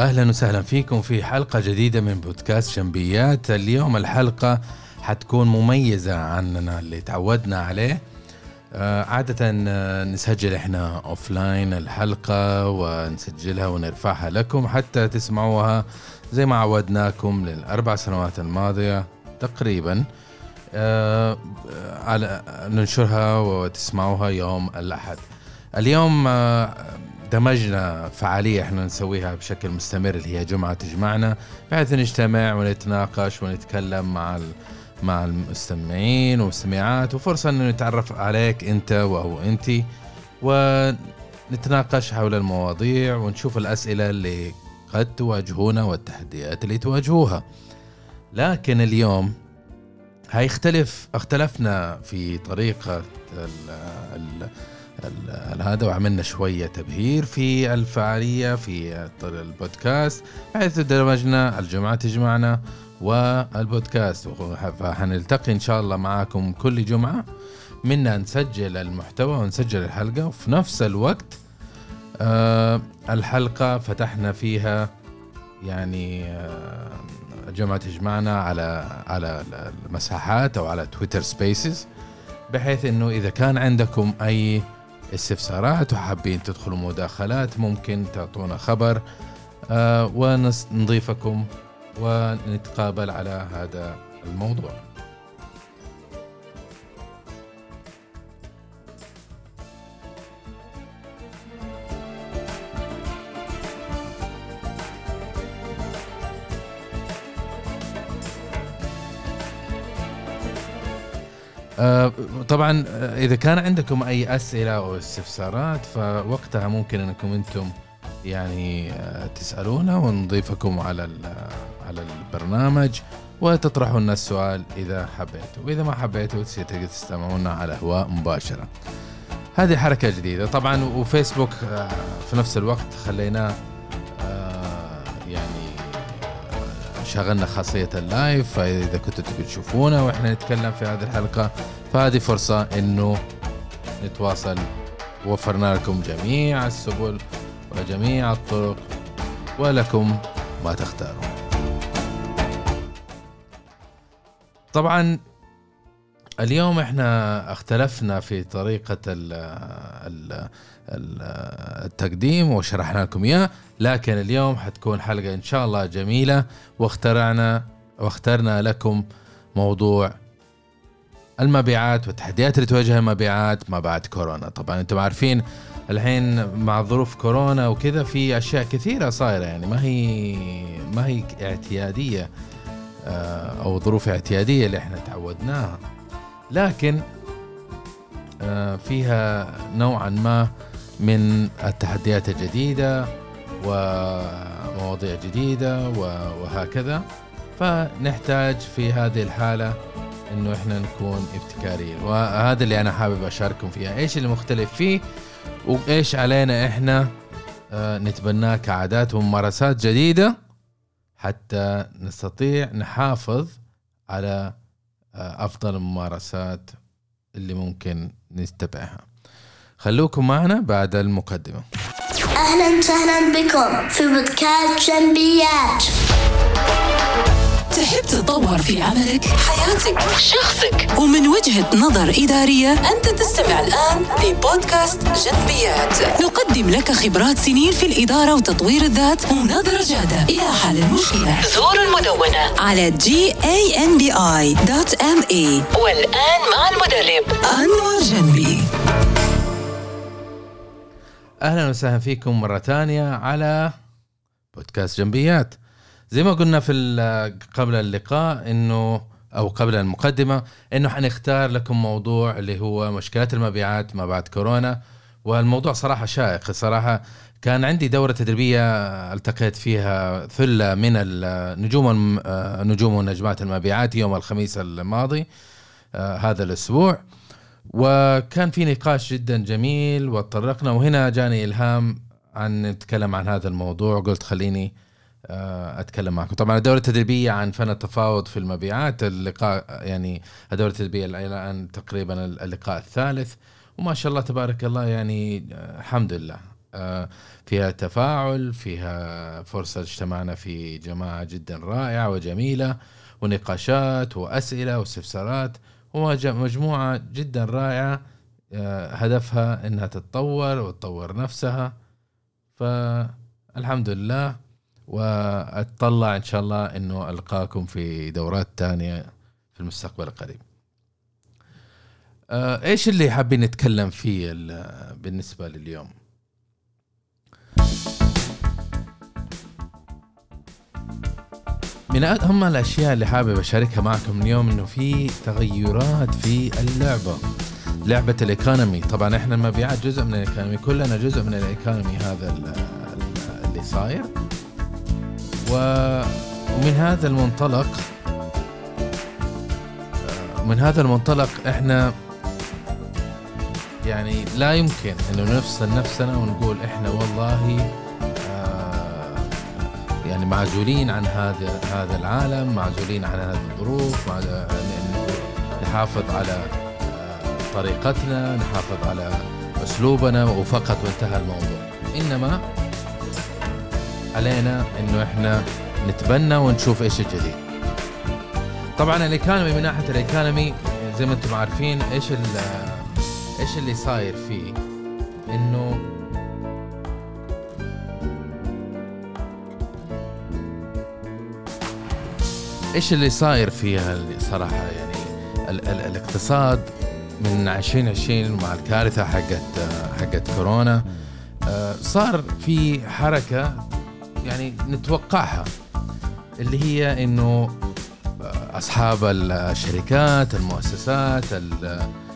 واهلا وسهلا فيكم في حلقة جديدة من بودكاست جنبيات اليوم الحلقة حتكون مميزة عننا اللي تعودنا عليه. آه، عادة آه، نسجل إحنا اوفلاين الحلقة ونسجلها ونرفعها لكم حتى تسمعوها زي ما عودناكم للأربع سنوات الماضية تقريبا. آه، على ننشرها وتسمعوها يوم الأحد. اليوم دمجنا فعالية إحنا نسويها بشكل مستمر اللي هي جمعة تجمعنا بحيث نجتمع ونتناقش ونتكلم مع مع المستمعين والمستمعات وفرصة انه نتعرف عليك أنت وهو أنت ونتناقش حول المواضيع ونشوف الأسئلة اللي قد تواجهونا والتحديات اللي تواجهوها. لكن اليوم هيختلف اختلفنا في طريقة ال هذا وعملنا شوية تبهير في الفعالية في البودكاست بحيث دمجنا الجمعة تجمعنا والبودكاست. فحنلتقي إن شاء الله معاكم كل جمعة. منا نسجل المحتوى ونسجل الحلقة وفي نفس الوقت آه الحلقة فتحنا فيها يعني آه جمعة تجمعنا على على المساحات أو على تويتر سبيسز بحيث إنه إذا كان عندكم أي استفسارات وحابين تدخلوا مداخلات ممكن تعطونا خبر آه ونضيفكم ونتقابل على هذا الموضوع. آه، طبعا آه، إذا كان عندكم أي أسئلة أو استفسارات فوقتها ممكن إنكم أنتم يعني آه، تسألونا ونضيفكم على على البرنامج وتطرحوا لنا السؤال إذا حبيتوا. وإذا ما حبيتوا تستمعونا على هواء مباشرة. هذه حركة جديدة. طبعا وفيسبوك في نفس الوقت خليناه شغلنا خاصية اللايف فإذا كنتوا تبي تشوفونا وإحنا نتكلم في هذه الحلقة فهذه فرصة إنه نتواصل. وفرنا لكم جميع السبل وجميع الطرق ولكم ما تختارون. طبعا اليوم إحنا اختلفنا في طريقة ال ال التقديم وشرحنا لكم إياه لكن اليوم حتكون حلقة إن شاء الله جميلة واخترعنا واخترنا لكم موضوع المبيعات والتحديات اللي تواجه المبيعات ما بعد كورونا. طبعا أنتم عارفين الحين مع ظروف كورونا وكذا في أشياء كثيرة صايرة يعني ما هي ما هي اعتيادية آه، أو ظروف اعتيادية اللي إحنا تعودناها. لكن آه، فيها نوعا ما من التحديات الجديدة ومواضيع جديدة وهكذا. فنحتاج في هذه الحالة إنه إحنا نكون ابتكاريين. وهذا اللي أنا حابب أشارككم فيها إيش اللي مختلف فيه؟ وإيش علينا إحنا؟ آه، نتبناه كعادات وممارسات جديدة حتى نستطيع نحافظ على أفضل الممارسات اللي ممكن نتبعها. خلوكم معنا بعد المقدمة. أهلا وسهلا بكم في بودكاست جنبيات. تحب تتطور في عملك، حياتك، شخصك. ومن وجهة نظر إدارية أنت تستمع الآن لبودكاست جنبيات. نقدم لك خبرات سنين في الإدارة وتطوير الذات ونظرة جادة إلى حل المشكلة. زور المدونة على gambi.me والآن مع المدرب أنور جنبي. أهلا وسهلا فيكم مرة ثانية على بودكاست جنبيات. زي ما قلنا في قبل اللقاء إنه أو قبل المقدمة إنه حنختار لكم موضوع اللي هو مشكلات المبيعات ما بعد كورونا. والموضوع صراحة شائق. صراحة كان عندي دورة تدريبية التقيت فيها ثلة من النجوم نجوم ونجمات المبيعات يوم الخميس الماضي آه، هذا الأسبوع. وكان في نقاش جدا جميل وتطرقنا وهنا جاني إلهام عن نتكلم عن هذا الموضوع قلت خليني آه، أتكلم معكم. طبعا الدورة التدريبية عن فن التفاوض في المبيعات اللقاء يعني الدورة التدريبية الآن تقريبا اللقاء الثالث. وما شاء الله تبارك الله يعني آه، الحمد لله. آه، فيها تفاعل فيها فرصة اجتمعنا في جماعة جدا رائعة وجميلة ونقاشات وأسئلة واستفسارات ومجموعة جدا رائعة آه، هدفها إنها تتطور وتطور نفسها. فالحمد لله. وأتطلع إن شاء الله إنه ألقاكم في دورات تانية في المستقبل القريب. آه، إيش اللي حابين نتكلم فيه ال- بالنسبة لليوم؟ من اهم الأشياء اللي حابب أشاركها معكم اليوم إنه في تغيرات في اللعبة. لعبة الإيكونومي. طبعا إحنا المبيعات جزء من الإيكونومي كلنا جزء من الإيكونومي هذا ال- ال- اللي صاير. ومن هذا المنطلق من هذا المنطلق إحنا يعني لا يمكن انه نفصل نفسنا ونقول إحنا والله آه، يعني معزولين عن هذا هذا العالم معزولين عن هذه الظروف نحافظ على آه، طريقتنا نحافظ على أسلوبنا وفقط وانتهى الموضوع. إنما علينا إنه إحنا نتبنى ونشوف إيش الجديد. طبعا الايكونومي من ناحية الايكونومي زي ما أنتم عارفين إيش إيش اللي صاير فيه؟ إنه إيش اللي صاير فيها صراحة يعني ال ال الاقتصاد من 2020 مع الكارثة حقت حقت كورونا آه، صار في حركة يعني نتوقعها اللي هي إنه آه، أصحاب الشركات المؤسسات ال-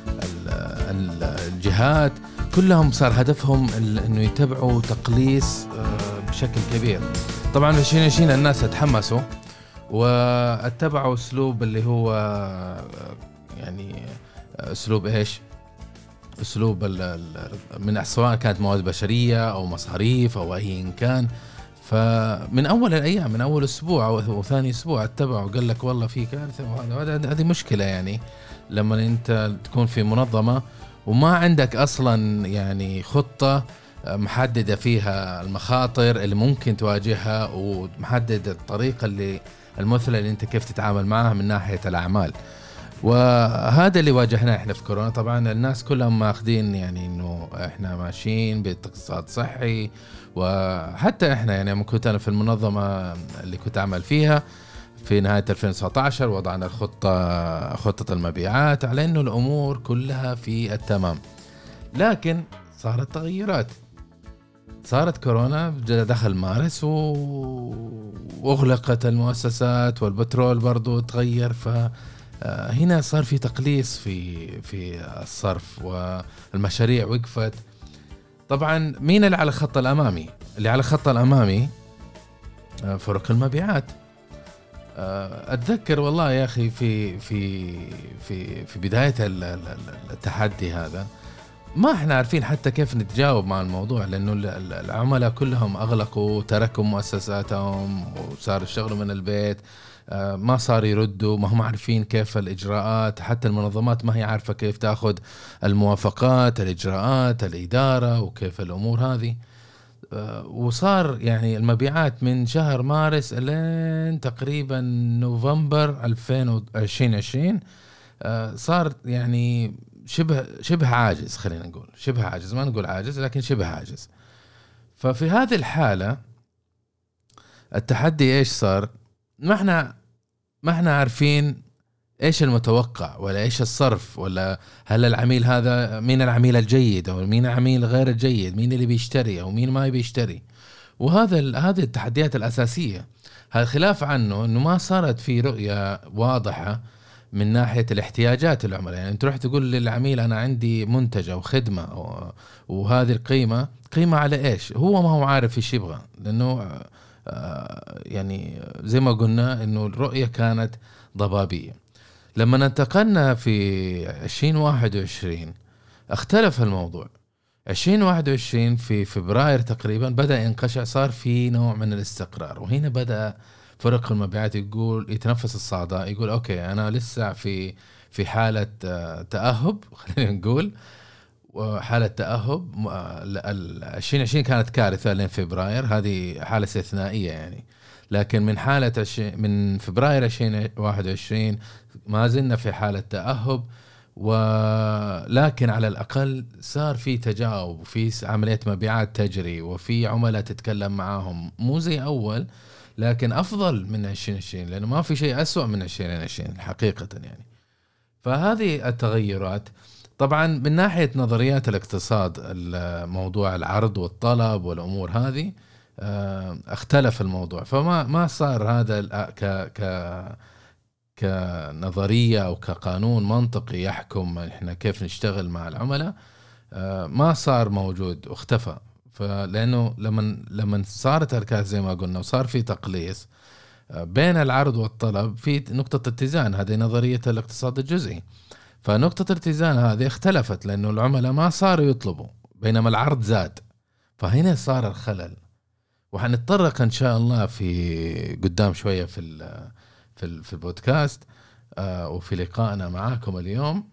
ال- ال- الجهات كلهم صار هدفهم إنه يتبعوا تقليص آه، بشكل كبير طبعا في 2020 الناس تحمسوا واتبعوا أسلوب اللي هو آه، يعني أسلوب إيش؟ أسلوب من سواء كانت مواد بشرية أو مصاريف أو ايا كان فمن أول الأيام من أول أسبوع أو ثاني أسبوع اتبع وقال لك والله في كارثة وهذا- هذه مشكلة يعني. لما أنت تكون في منظمة وما عندك أصلا يعني خطة محددة فيها المخاطر اللي ممكن تواجهها ومحدد الطريقة اللي المثلى اللي أنت كيف تتعامل معها من ناحية الأعمال. وهذا اللي واجهناه إحنا في كورونا. طبعا الناس كلهم ماخذين يعني إنه إحنا ماشيين باقتصاد صحي وحتى إحنا يعني لما كنت أنا في المنظمة اللي كنت أعمل فيها في نهاية 2019 وضعنا الخطة خطة المبيعات على إنه الأمور كلها في التمام. لكن صارت تغيرات. صارت كورونا دخل مارس و... وأغلقت المؤسسات والبترول برضو تغير ف هنا صار في تقليص في في الصرف والمشاريع وقفت. طبعا مين اللي على الخط الأمامي؟ اللي على الخط الأمامي آه، فرق المبيعات. آه، أتذكر والله يا أخي في في في في بداية ال- ال- ال- التحدي هذا ما إحنا عارفين حتى كيف نتجاوب مع الموضوع لأنه ال- ال- العملاء كلهم أغلقوا تركوا مؤسساتهم وصاروا يشتغلوا من البيت. آه، ما صار يردوا ما هم عارفين كيف الإجراءات حتى المنظمات ما هي عارفة كيف تأخذ الموافقات الإجراءات الإدارة وكيف الأمور هذه. آه، وصار يعني المبيعات من شهر مارس لين تقريبا نوفمبر 2020 آه، صار يعني شبه شبه عاجز خلينا نقول. شبه عاجز ما نقول عاجز لكن شبه عاجز. ففي هذه الحالة التحدي إيش صار؟ ما إحنا ما إحنا عارفين إيش المتوقع ولا إيش الصرف ولا هل العميل هذا مين العميل الجيد أو مين العميل غير الجيد مين اللي بيشتري أو مين ما بيشتري. وهذا هذه التحديات الأساسية. هذا خلاف عنه إنه ما صارت في رؤية واضحة من ناحية الاحتياجات العملاء. يعني تروح تقول للعميل أنا عندي منتج أو خدمة وهذه القيمة قيمة على إيش؟ هو ما هو عارف إيش يبغى لأنه يعني زي ما قلنا إنه الرؤية كانت ضبابية. لما انتقلنا في 2021 اختلف الموضوع. 2021 في فبراير تقريبا بدأ ينقشع صار في نوع من الاستقرار. وهنا بدأ فرق المبيعات يقول يتنفس الصعداء يقول أوكي أنا لسه في في حالة آه، تأهب خلينا نقول. ال- ال 2020 كانت كارثة لين فبراير هذه حالة استثنائية يعني. لكن من حالة عش- من فبراير 2021 ما زلنا في حالة تأهب ولكن على الأقل صار في تجاوب وفي عملية مبيعات تجري وفي عملاء تتكلم معاهم. مو زي أول لكن أفضل من 2020 لأنه ما في شيء أسوأ من 2020 حقيقة يعني. فهذه التغيرات. طبعا من ناحية نظريات الاقتصاد موضوع العرض والطلب والأمور هذه آه، اختلف الموضوع. فما ما صار هذا ك ك كنظرية أو كقانون منطقي يحكم إحنا كيف نشتغل مع العملاء آه، ما صار موجود واختفى. فلانه لما لما صارت الكاس زي ما قلنا وصار في تقليص آه، بين العرض والطلب في نقطة اتزان هذه نظرية الاقتصاد الجزئي. فنقطة الاتزان هذه اختلفت لأنه العملاء ما صاروا يطلبوا بينما العرض زاد. فهنا صار الخلل. وحنتطرق إن شاء الله في قدام شوية في ال في ال في البودكاست آه، وفي لقائنا معاكم اليوم.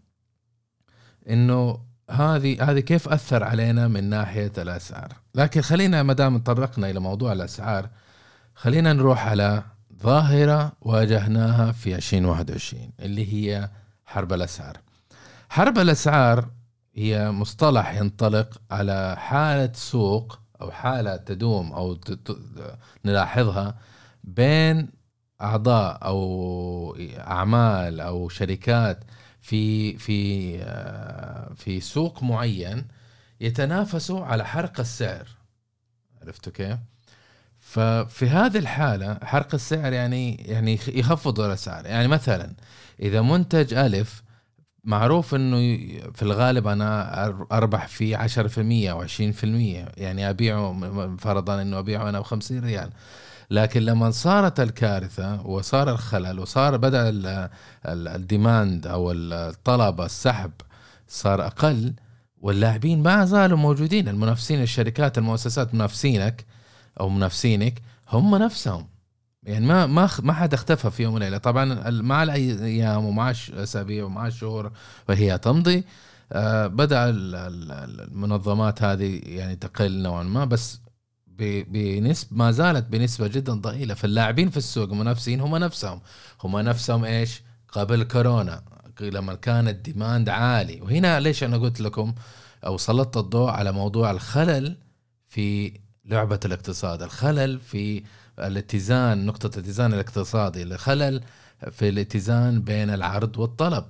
إنه هذه هذه كيف أثر علينا من ناحية الأسعار؟ لكن خلينا ما دام تطرقنا إلى موضوع الأسعار خلينا نروح على ظاهرة واجهناها في 2021 اللي هي حرب الأسعار. حرب الأسعار هي مصطلح ينطلق على حالة سوق أو حالة تدوم ت- نلاحظها بين أعضاء أو أعمال أو شركات في في آه، في سوق معين يتنافسوا على حرق السعر عرفتوا كيف؟ ففي هذه الحالة حرق السعر يعني يعني يخفض الأسعار يعني مثلا إذا منتج ألف معروف إنه في الغالب أنا أربح فيه 10% أو 20% يعني أبيعه فرضا إنه أبيعه أنا ب 50 ريال. لكن لما صارت الكارثة وصار الخلل وصار بدأ ال- ال- الديماند أو الطلب السحب صار أقل واللاعبين ما زالوا موجودين. المنافسين الشركات المؤسسات منافسينك أو منافسينك هم نفسهم. يعني ما ما ما حد اختفى في يوم وليلة. طبعا مع الأيام ومع الأسابيع ومع الشهور وهي تمضي. آه، بدأ ال- ال- المنظمات هذه يعني تقل نوعا ما بس بنسبة ما زالت بنسبة جدا ضئيلة. فاللاعبين في السوق المنافسين هم نفسهم. هم نفسهم إيش؟ قبل كورونا. لما كان ال demand عالي. وهنا ليش أنا قلت لكم أو سلطت الضوء على موضوع الخلل في لعبة الاقتصاد. الخلل في الاتزان نقطة الاتزان الاقتصادي الخلل في الاتزان بين العرض والطلب.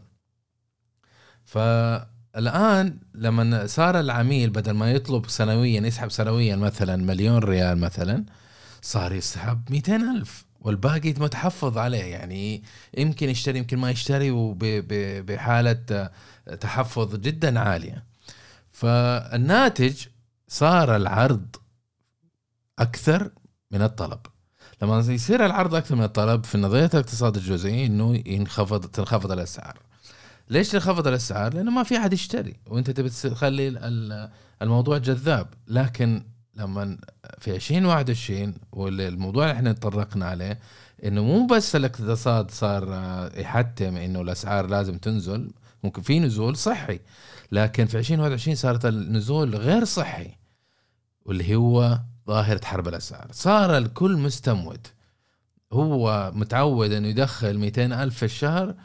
فالآن لما صار العميل بدل ما يطلب سنويا يسحب سنويا مثلا مليون ريال مثلا صار يسحب 200 ألف والباقي متحفظ عليه. يعني يمكن يشتري يمكن ما يشتري وبحالة تحفظ جدا عالية. فالناتج صار العرض أكثر من الطلب. لما يصير العرض أكثر من الطلب في نظريه الاقتصاد الجزئي إنه ينخفض تنخفض الأسعار. ليش تنخفض الأسعار؟ لأنه ما في أحد يشتري وأنت تبي تخلي ال- الموضوع جذاب. لكن لما في 2021 والموضوع اللي إحنا تطرقنا عليه إنه مو بس الاقتصاد صار آه، يحتم إنه الأسعار لازم تنزل ممكن في نزول صحي. لكن في 2021 صارت النزول غير صحي واللي هو ظاهرة حرب الأسعار صار الكل مستموت هو متعود أنه يدخل 200 ألف في الشهر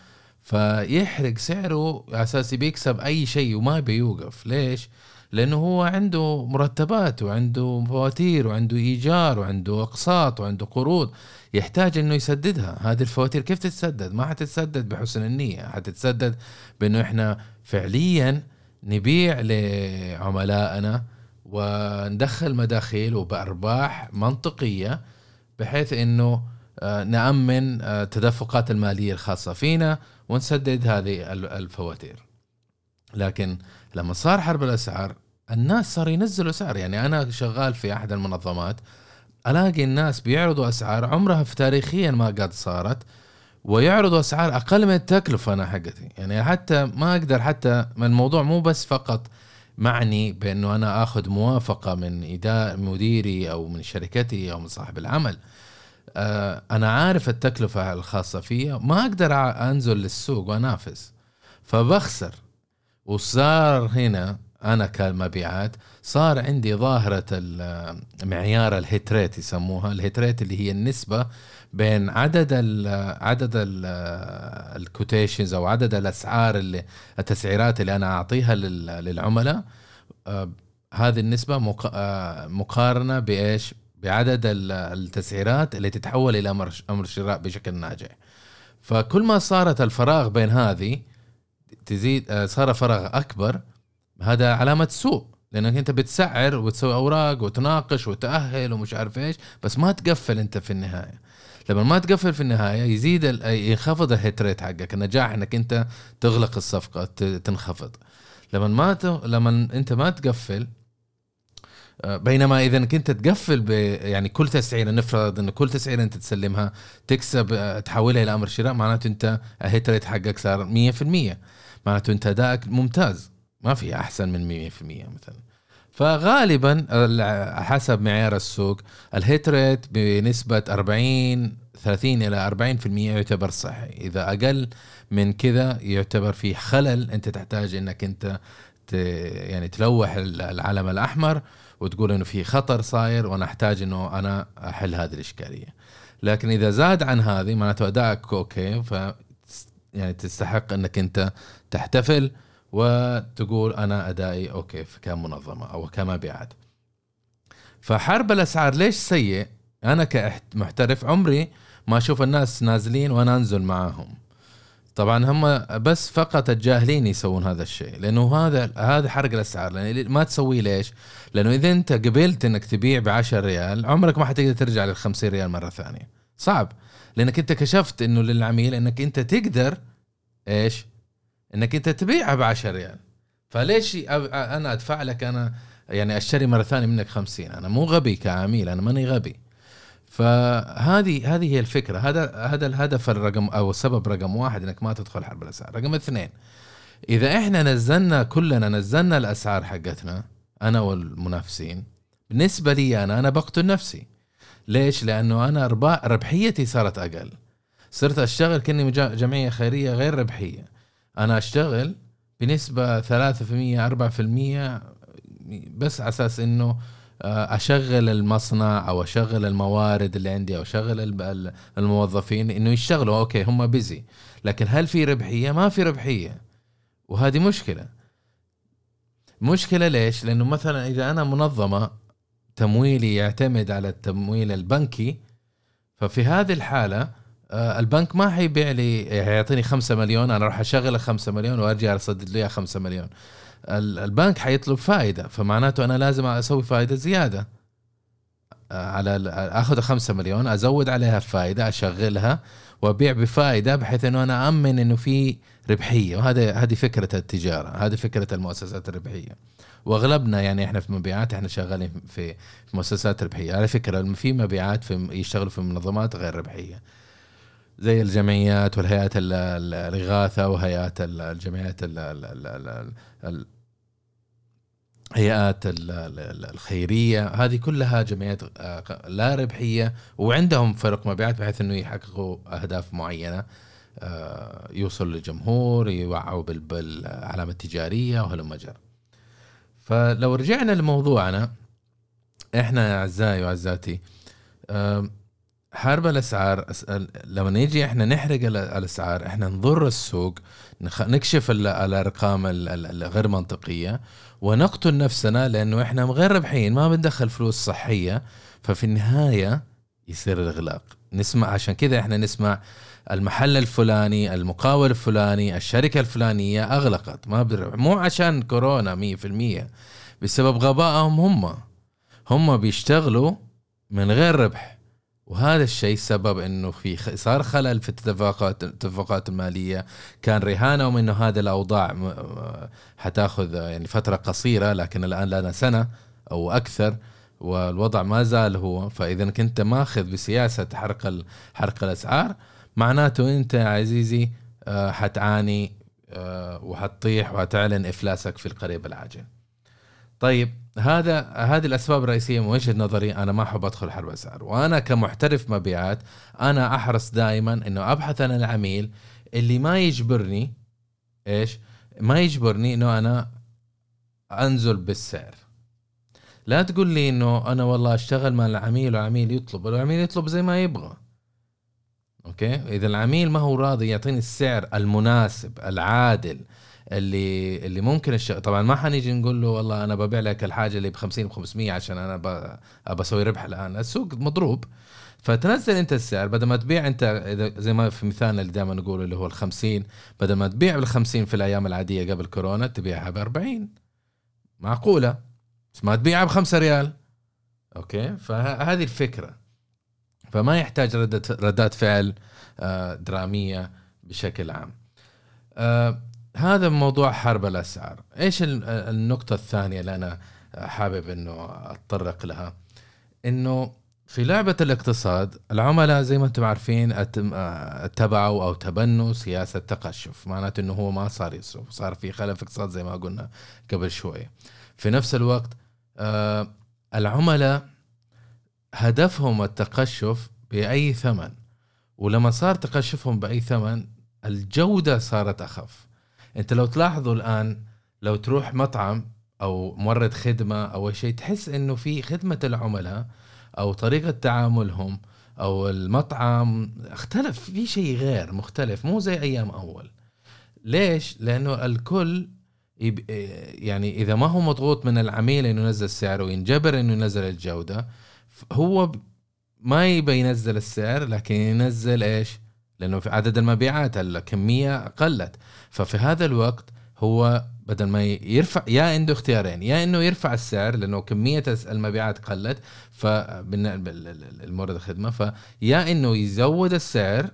فيحرق سعره على أساس بيكسب أي شيء وما بيوقف ليش؟ لأنه هو عنده مرتبات وعنده فواتير وعنده إيجار وعنده أقساط وعنده قروض يحتاج أنه يسددها هذه الفواتير كيف تتسدد؟ ما حتتسدد بحسن النية حتتسدد بأنه إحنا فعليا نبيع لعملائنا وندخل مداخيل وبأرباح منطقية بحيث أنه آه، نأمن آه، التدفقات المالية الخاصة فينا ونسدد هذه ال- الفواتير. لكن لما صار حرب الأسعار الناس صار ينزلوا سعر. يعني أنا شغال في أحد المنظمات ألاقي الناس بيعرضوا أسعار عمرها في تاريخيا ما قد صارت ويعرضوا أسعار أقل من التكلفة أنا حقتي. يعني حتى ما أقدر حتى الموضوع مو بس فقط معني بأنه أنا آخذ موافقة من إداء مديري أو من شركتي أو من صاحب العمل. آه، أنا عارف التكلفة الخاصة فيها ما أقدر أنزل للسوق وأنافس. فبخسر. وصار هنا أنا كمبيعات صار عندي ظاهرة معيار ال hit يسموها ال hit rate اللي هي النسبة بين عدد ال عدد ال quotations أو عدد الأسعار اللي التسعيرات اللي أنا أعطيها لل- للعملاء آه، هذه النسبة آه، مقارنة بإيش؟ بعدد ال- التسعيرات اللي تتحول إلى أمر شراء بشكل ناجح. فكل ما صارت الفراغ بين هذه تزيد آه، صار فراغ أكبر هذا علامة سوء لأنك أنت بتسعر وتسوي أوراق وتناقش وتأهل ومش عارف إيش بس ما تقفل أنت في النهاية. لما ما تقفل في النهاية يزيد ينخفض الهيت ريت حقك النجاح إنك أنت تغلق الصفقة تنخفض. لما ما ت... لما أنت ما تقفل آه، بينما إذا إنك أنت تقفل ب يعني كل تسعيره نفرض إن كل تسعيره أنت تسلمها تكسب آه، تحولها إلى أمر شراء معناته أنت الهيت ريت حقك صار 100% معناته أنت أدائك ممتاز. ما في أحسن من 100% مثلا. فغالبا ال- حسب معيار السوق الهيت ريت بنسبة 40 30 إلى 40% يعتبر صحي. إذا أقل من كذا يعتبر في خلل. أنت تحتاج إنك أنت ت يعني تلوح ال- العلم الأحمر وتقول إنه في خطر صاير وأنا أحتاج إنه أنا أحل هذه الإشكالية. لكن إذا زاد عن هذه معناته ادائك okay ف يعني تستحق إنك أنت تحتفل. وتقول أنا أدائي okay كمنظمة أو كمبيعات. فحرب الأسعار ليش سيء؟ أنا كمحترف عمري ما أشوف الناس نازلين وأنا أنزل معاهم. طبعا هم بس فقط الجاهلين يسوون هذا الشيء لأنه هذا هذا حرق الأسعار. لأن ما تسويه ليش؟ لأنه إذا أنت قبلت إنك تبيع ب 10 ريال عمرك ما حتقدر ترجع لل 50 ريال مرة ثانية. صعب. لأنك أنت كشفت إنه للعميل إنك أنت تقدر إيش؟ إنك أنت تبيعها ب 10 ريال. فليش أنا أدفع لك أنا يعني أشتري مرة ثانية منك 50 أنا مو غبي كعميل أنا ماني غبي. فهذه هذه هي الفكرة. هذا هذا الهدف الرقم أو السبب رقم واحد إنك ما تدخل حرب الأسعار. رقم اثنين إذا إحنا نزلنا كلنا نزلنا الأسعار حقتنا أنا والمنافسين بالنسبة لي أنا أنا بقتل نفسي. ليش؟ لأنه أنا ربحيتي صارت أقل. صرت أشتغل كأني جمعية خيرية غير ربحية. أنا أشتغل بنسبة 3% 4% بس على أساس إنه آه، أشغل المصنع أو أشغل الموارد اللي عندي أو أشغل الموظفين إنه يشتغلوا. أوكي هم بيزي لكن هل في ربحية؟ ما في ربحية. وهذه مشكلة. مشكلة ليش؟ لأنه مثلا إذا أنا منظمة تمويلي يعتمد على التمويل البنكي ففي هذه الحالة البنك ما حيبيع لي يعطيني 5 مليون أنا راح اشغل 5 مليون وأرجع اسدد له 5 مليون. ال- البنك حيطلب فائده فمعناته أنا لازم أسوي فائده زيادة. آه، على أخذ 5 مليون أزود عليها فائده أشغلها وأبيع بفائده بحيث إنه أنا امن إنه في ربحية. وهذا هذه فكرة التجارة هذه فكرة المؤسسات الربحية. وأغلبنا يعني إحنا في مبيعات إحنا شغالين في مؤسسات ربحية. على فكرة في مبيعات في يشتغلوا في منظمات غير ربحية. زي الجمعيات والهيئات ال- ال- الإغاثة وهيئات ال- الجمعيات ال- ال- ال- ال- ال- هيئات ال- ال- ال- الخيرية. هذه كلها جمعيات آه، لا ربحية وعندهم فرق مبيعات بحيث إنه يحققوا أهداف معينة. آه، يوصلوا للجمهور يوعوا بال- بالعلامة التجارية وهلم جرى فلو رجعنا لموضوعنا إحنا أعزائي وعزاتي حرب الأسعار لما نيجي إحنا نحرق ال- الأسعار إحنا نضر السوق نكشف ال- الأرقام ال- ال- الغير منطقية ونقتل نفسنا لأنه إحنا غير ربحيين ما بندخل فلوس صحية ففي النهاية يصير الإغلاق. نسمع عشان كذا إحنا نسمع المحل الفلاني المقاول الفلاني الشركة الفلانية أغلقت. ما مو عشان كورونا 100% بسبب غبائهم هم. هم بيشتغلوا من غير ربح. وهذا الشيء سبب إنه في صار خلل في الاتفاقات الاتفاقات المالية كان رهانهم إنه هذا الأوضاع حتأخذ يعني فترة قصيرة لكن الآن لنا سنة أو أكثر والوضع ما زال هو فإذا كنت ماخذ بسياسة حرق حرق الأسعار معناته أنت يا عزيزي آه، حتعاني آه، وحتطيح وحتعلن إفلاسك في القريب العاجل. طيب هذا هذه الأسباب الرئيسية من وجهة نظري أنا ما أحب أدخل حرب اسعار وأنا كمحترف مبيعات أنا أحرص دائما إنه أبحث عن العميل اللي ما يجبرني إيش؟ ما يجبرني إنه أنا أنزل بالسعر. لا تقول لي إنه أنا والله أشتغل مع العميل والعميل يطلب والعميل يطلب زي ما يبغى. أوكي؟ إذا العميل ما هو راضي يعطيني السعر المناسب العادل اللي اللي ممكن الشغل طبعا ما حنيجي نقول له والله أنا ببيع لك الحاجة اللي ب 50 ب 500 عشان أنا أبى أسوي ربح الآن. السوق مضروب. فتنزل أنت السعر بدل ما تبيع أنت إذا زي ما في مثالنا اللي دائما نقوله اللي هو ال 50 بدل ما تبيع بال 50 في الأيام العادية قبل كورونا تبيعها ب 40 معقولة؟ بس ما تبيعها ب 5 ريال. أوكي؟ فهذه الفكرة. فما يحتاج ردة ردات فعل آه، درامية بشكل عام. آه، هذا موضوع حرب الأسعار. إيش ال- النقطة الثانية اللي أنا حابب إنه أتطرق لها؟ إنه في لعبة الاقتصاد العملاء زي ما أنتم عارفين اتبعوا أو تبنوا سياسة تقشف. معناته إنه هو ما صار يصرف صار في خلل في الاقتصاد زي ما قلنا قبل شوي. في نفس الوقت آه، العملاء هدفهم التقشف بأي ثمن. ولما صار تقشفهم بأي ثمن الجودة صارت أخف. انت لو تلاحظوا الآن لو تروح مطعم أو مورد خدمة أو شيء تحس إنه في خدمة العملاء أو طريقة تعاملهم أو المطعم اختلف في شيء غير مختلف مو زي أيام أول ليش لأنه الكل يب... يعني إذا ما هو مضغوط من العميل إنه ينزل سعره وينجبر إنه ينزل الجودة هو ما يبى ينزل السعر لكن ينزل إيش؟ لأنه في عدد المبيعات الكمية قلت. ففي هذا الوقت هو بدل ما يرفع يا عنده اختيارين يا إنه يرفع السعر لأنه كمية المبيعات قلت فالمورد الخدمة فيا إنه يزود السعر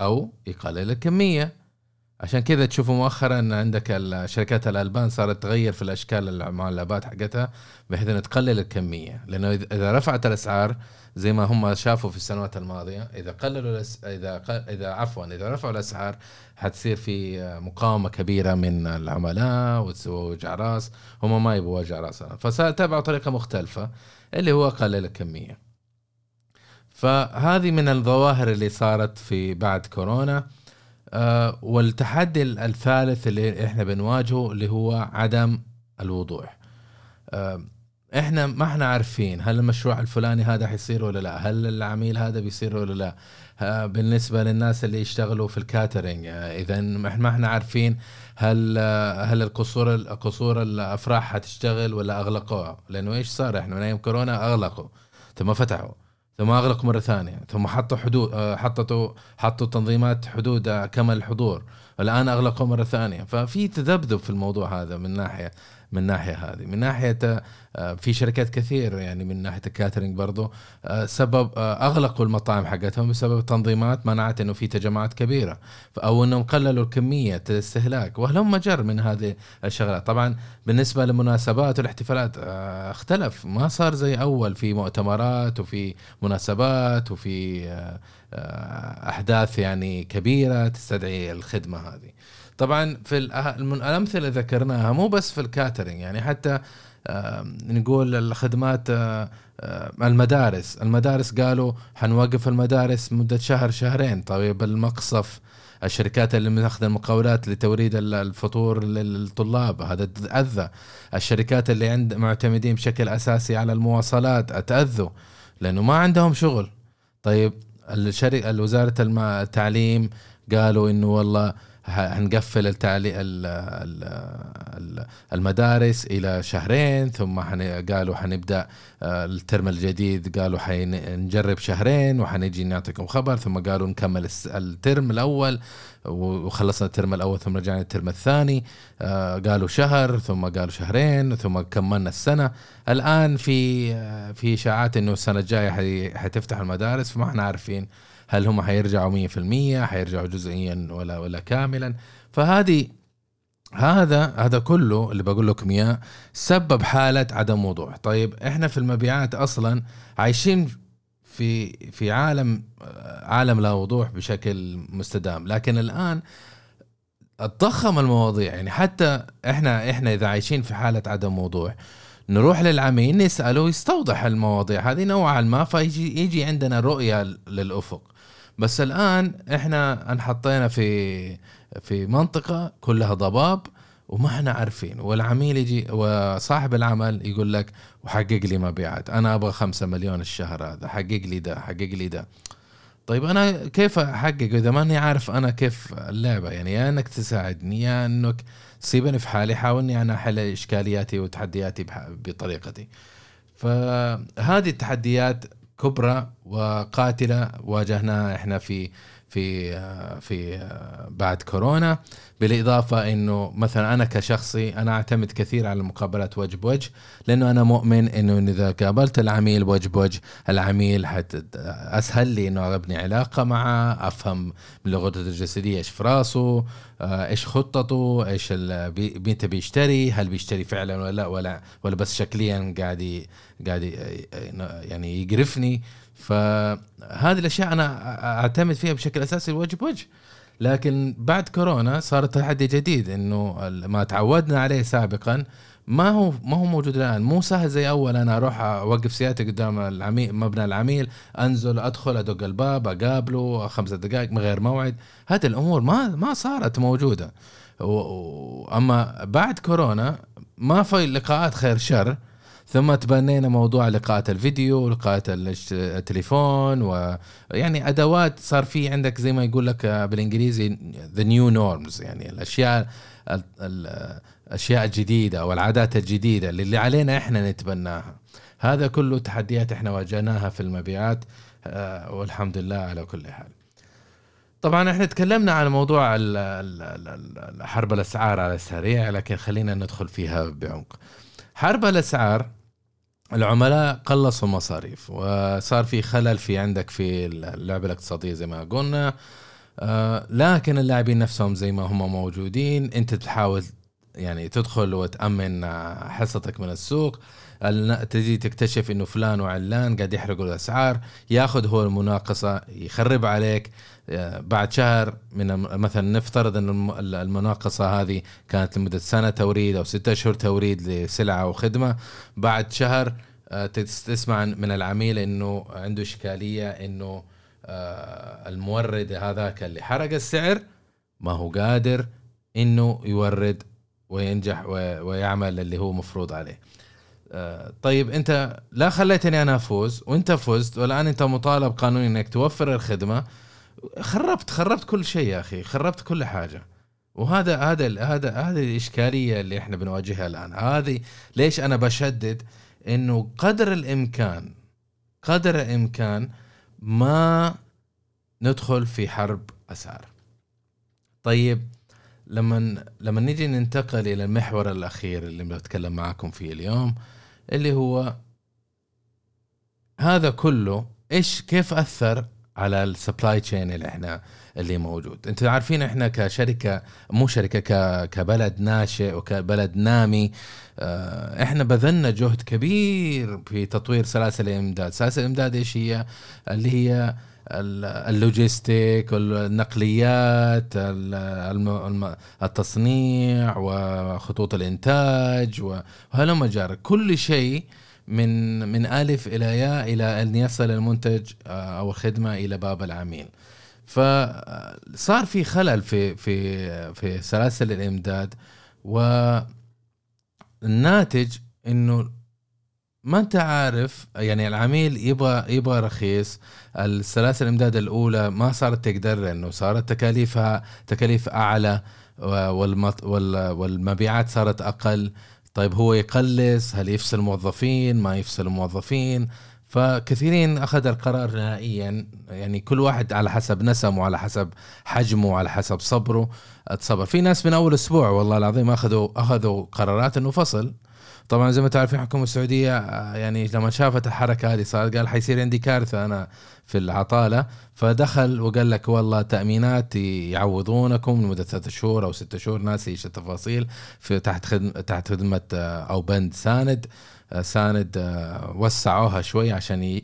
أو يقلل الكمية. عشان كذا تشوفوا مؤخرا عندك شركات الألبان صارت تغير في الأشكال المعلبات حقتها بحيث إنها تقلل الكمية. لأنه إذا رفعت الأسعار زي ما هم شافوا في السنوات الماضية إذا قللوا الأس... إذا ق... إذا عفوا إذا رفعوا الأسعار حتصير في مقاومة كبيرة من العملاء وجع راس هم ما يبغوا وجع راس فتابعوا طريقة مختلفة اللي هو قلل الكمية. فهذه من الظواهر اللي صارت في بعد كورونا. آه، والتحدي الثالث اللي إحنا بنواجهه اللي هو عدم الوضوح. آه، إحنا ما إحنا عارفين هل المشروع الفلاني هذا حيصير ولا لا هل العميل هذا بيصير ولا لا. آه، بالنسبة للناس اللي يشتغلوا في الكاترينج آه، إذا ما إحنا عارفين هل آه، هل القصور قصور الأفراح حتشتغل ولا اغلقوها لأنه إيش صار؟ إحنا من أيام كورونا أغلقوا ثم فتحوا ثم أغلقوا مرة ثانية ثم حطوا حدود حطوا حطوا تنظيمات حدود كما الحضور. الآن أغلقوا مرة ثانية. ففي تذبذب في الموضوع هذا من ناحية من ناحية هذه. من ناحية آه، في شركات كثير يعني من ناحية الكاترينج برضو آه، سبب آه، أغلقوا المطاعم حقتهم بسبب تنظيمات منعت إنه في تجمعات كبيرة أو إنهم قللوا كميه الاستهلاك وهلم جر من هذه الشغلات. طبعا بالنسبة للمناسبات والاحتفالات اختلف. ما صار زي أول في مؤتمرات وفي مناسبات وفي أحداث يعني كبيرة تستدعي الخدمة هذه. طبعا في الأمثلة اللي ذكرناها مو بس في الكاترينج يعني حتى نقول الخدمات آه، المدارس. المدارس قالوا حنوقف المدارس مدة شهر شهرين. طيب المقصف الشركات اللي ماخذه المقاولات لتوريد ال- الفطور للطلاب هذا تأذى. الشركات اللي عند معتمدين بشكل أساسي على المواصلات أتأذوا لأنه ما عندهم شغل. طيب الشركة وزارة التعليم قالوا إنه والله هنقفل التعلي ال- ال- ال- المدارس إلى شهرين ثم. قالوا حنبدأ آه، الترم الجديد قالوا حنجرب شهرين وحنجي نعطيكم خبر ثم قالوا نكمل الترم الأول وخلصنا الترم الأول ثم رجعنا الترم الثاني آه، قالوا شهر ثم قالوا شهرين ثم كملنا السنة الآن في آه، في إشاعات إنه السنة الجاية حتفتح المدارس فما إحنا عارفين هل هم حيرجعوا 100% حيرجعوا جزئيا ولا ولا كاملا؟ فهذه هذا هذا كله اللي بقول لكم إياه سبب حالة عدم وضوح. طيب إحنا في المبيعات أصلا عايشين في في عالم عالم لا وضوح بشكل مستدام. لكن الآن اتضخم المواضيع يعني حتى إحنا إحنا إذا عايشين في حالة عدم وضوح نروح للعميل نسأله يستوضح المواضيع هذه نوعا ما فيجي يجي عندنا رؤية للأفق. بس الآن إحنا انحطينا في في منطقة كلها ضباب وما إحنا عارفين. والعميل يجي وصاحب العمل يقول لك وحقق لي مبيعات. أنا أبغى خمسة مليون الشهر هذا. حقق لي ده حقق لي ده. طيب أنا كيف احقق إذا ماني عارف أنا كيف اللعبة يعني يا إنك تساعدني يا إنك تسيبني في حالي حاولني أنا أحل إشكالياتي وتحدياتي بطريقتي. فهذه التحديات كبرى وقاتلة واجهناها إحنا في في في بعد كورونا. بالإضافة إنه مثلا أنا كشخصي أنا أعتمد كثير على المقابلات وجه بوجه لأنه أنا مؤمن إنه إذا قابلت العميل وجه بوجه العميل حت أسهل لي إنه ابني علاقة معه أفهم من لغته الجسدية إيش في راسه آه، إيش خطته إيش متى بيشتري هل بيشتري فعلا ولا لا ولا ولا بس شكليا قاعد قاعد يعني يقرفني. فهذه الأشياء أنا أعتمد فيها بشكل أساسي وجه بوجه. لكن بعد كورونا صار تحدي جديد إنه ما تعودنا عليه سابقا. ما هو ما هو موجود الآن. مو سهل زي أول. أنا أروح أوقف سيارتي قدام العميل مبنى العميل أنزل أدخل أدق الباب أقابله خمسة دقائق من غير موعد. هذه الأمور ما ما صارت موجودة. و- و- أما بعد كورونا ما في لقاءات خير شر. ثم تبنينا موضوع لقاءات الفيديو لقاءات الش- التليفون ويعني أدوات صار في عندك زي ما يقول لك بالإنجليزي ذا نيو نورمز يعني الأشياء ال- ال- الأشياء الجديدة أو العادات الجديدة اللي علينا إحنا نتبناها. هذا كله تحديات إحنا واجهناها في المبيعات آه، والحمد لله على كل حال. طبعا إحنا تكلمنا عن موضوع حرب الأسعار على السريع لكن خلينا ندخل فيها بعمق. حرب الأسعار العملاء قلصوا مصاريف وصار في خلل في عندك في اللعبه الاقتصاديه زي ما قلنا. آه، لكن اللاعبين نفسهم زي ما هم موجودين انت تحاول يعني تدخل وتأمن حصتك من السوق ال- تجي تكتشف إنه فلان وعلان قاعد يحرقوا الأسعار ياخذ هو المناقصة يخرب عليك. آه، بعد شهر من مثلا نفترض إن الم- المناقصة هذه كانت لمدة سنة توريد أو ستة أشهر توريد لسلعة أو خدمة. بعد شهر آه، تس- تسمع من العميل إنه عنده إشكالية إنه آه، المورد هذاك اللي حرق السعر ما هو قادر إنه يورد وينجح ويعمل اللي هو مفروض عليه. آه، طيب انت لا خليتني أنا افوز وانت فزت والآن انت مطالب قانوني انك توفر الخدمة. خربت خربت كل شيء يا أخي خربت كل حاجة. وهذا هذا هذا هذه الإشكالية اللي إحنا بنواجهها الآن. هذه ليش أنا بشدد؟ إنه قدر الإمكان قدر الإمكان ما ندخل في حرب اسعار طيب لما لما نيجي ننتقل إلى المحور الأخير اللي بتكلم معاكم فيه اليوم اللي هو هذا كله إيش كيف أثر على السبلاي تشين اللي إحنا اللي موجود؟ أنتوا عارفين إحنا كشركة مو شركة ك كبلد ناشئ وكبلد نامي آه، إحنا بذلنا جهد كبير في تطوير سلاسل الإمداد. سلاسل الإمداد إيش هي؟ اللي هي ال logistic والنقليات ال- الم- الم- التصنيع وخطوط الإنتاج وهلم جرا كل شيء من من ألف إلى ياء إلى أن يصل المنتج آه، أو الخدمة إلى باب العميل. فصار في خلل في في في سلاسل الإمداد والناتج إنه ما انت عارف يعني العميل يبغى يبغى رخيص السلاسل الإمداد الأولى ما صارت تقدر لأنه صارت تكاليفها تكاليف أعلى والمط وال- والمبيعات صارت أقل. طيب هو يقلص هل يفصل موظفين؟ ما يفصل موظفين. فكثيرين أخذ القرار نهائيا يعني كل واحد على حسب نسمه وعلى حسب حجمه وعلى حسب صبره. أتصبر. في ناس من أول أسبوع والله العظيم أخذوا أخذوا قرارات إنه فصل. طبعا زي ما تعرفين الحكومة السعودية آه، يعني لما شافت الحركة هذه صار قال حيصير عندي كارثة أنا في العطالة فدخل وقال لك والله تأمينات يعوضونكم لمدة ثلاثة شهور أو ستة شهور ناسي إيش التفاصيل في تحت خدمه تحت خدمة آه، أو بند ساند آه، ساند وسعوها شوي عشان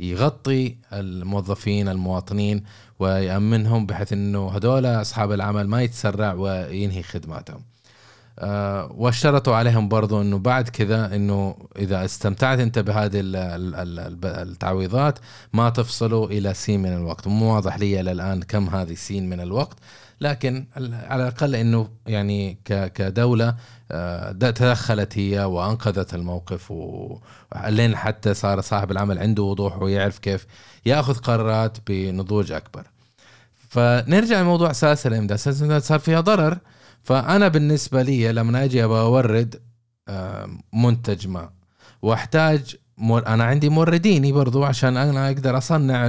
يغطي الموظفين المواطنين ويأمنهم بحيث إنه هذول أصحاب العمل ما يتسرع وينهي خدماتهم. آه، واشترطوا عليهم برضو إنه بعد كذا إنه إذا استمتعت أنت بهذه ال- ال- ال- التعويضات ما تفصلوا إلى سين من الوقت. مو واضح لي إلى الآن كم هذه سين من الوقت لكن على الأقل إنه يعني كدولة آه، تدخلت هي وأنقذت الموقف ولين حتى صار صاحب العمل عنده وضوح ويعرف كيف يأخذ قرارات بنضوج أكبر. فنرجع لموضوع سلاسل الإمداد. سلاسل صار فيها ضرر فأنا بالنسبة لي لما أجي أبغى أورد آه، منتج ما. وأحتاج أنا عندي مورديني برضو عشان أنا أقدر أصنع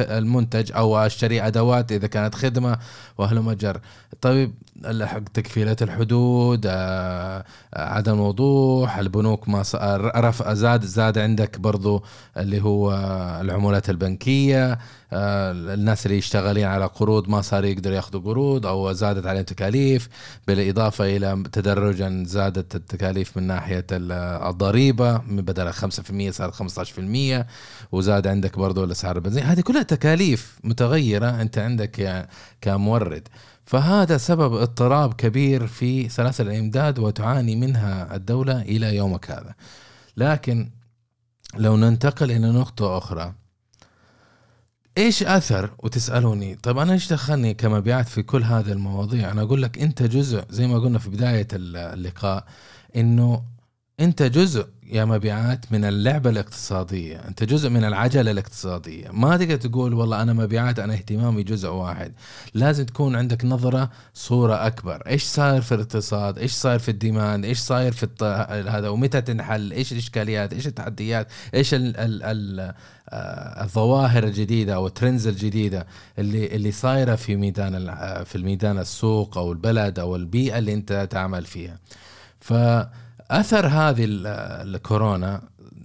المنتج أو أشتري أدوات إذا كانت خدمة وأهل جر طيب حق تكفيله الحدود آه، عدم الوضوح البنوك ما رفع زاد زاد عندك برضو اللي هو العمولات البنكية. الناس اللي يشتغلين على قروض ما صار يقدروا ياخذوا قروض أو زادت عليهم تكاليف بالإضافة إلى تدرجا زادت التكاليف من ناحية ال- الضريبة من بدل 5% صارت 15% وزاد عندك برضو الأسعار البنزين. هذه كلها تكاليف متغيرة أنت عندك كمورد. فهذا سبب اضطراب كبير في سلاسل الإمداد وتعاني منها الدولة إلى يومك هذا. لكن لو ننتقل إلى نقطة أخرى إيش أثر؟ وتسألوني. طب أنا إيش دخلني كمبيعات في كل هذه المواضيع؟ أنا أقول لك أنت جزء زي ما قلنا في بداية اللقاء إنه انت جزء يا مبيعات من اللعبة الاقتصادية. انت جزء من العجلة الاقتصادية. ما تقدر تقول والله أنا مبيعات أنا اهتمامي جزء واحد. لازم تكون عندك نظرة صورة أكبر. إيش صاير في الاقتصاد؟ إيش صاير في الديماند؟ إيش صاير في الط... هذا؟ ومتى تنحل؟ إيش الإشكاليات؟ إيش التحديات؟ إيش ال... ال... ال... آه، الظواهر الجديدة أو ال trends الجديدة اللي اللي صايرة في ميدان ال- في الميدان السوق أو البلد أو البيئة اللي أنت تعمل فيها. فاثر هذه ال- الكورونا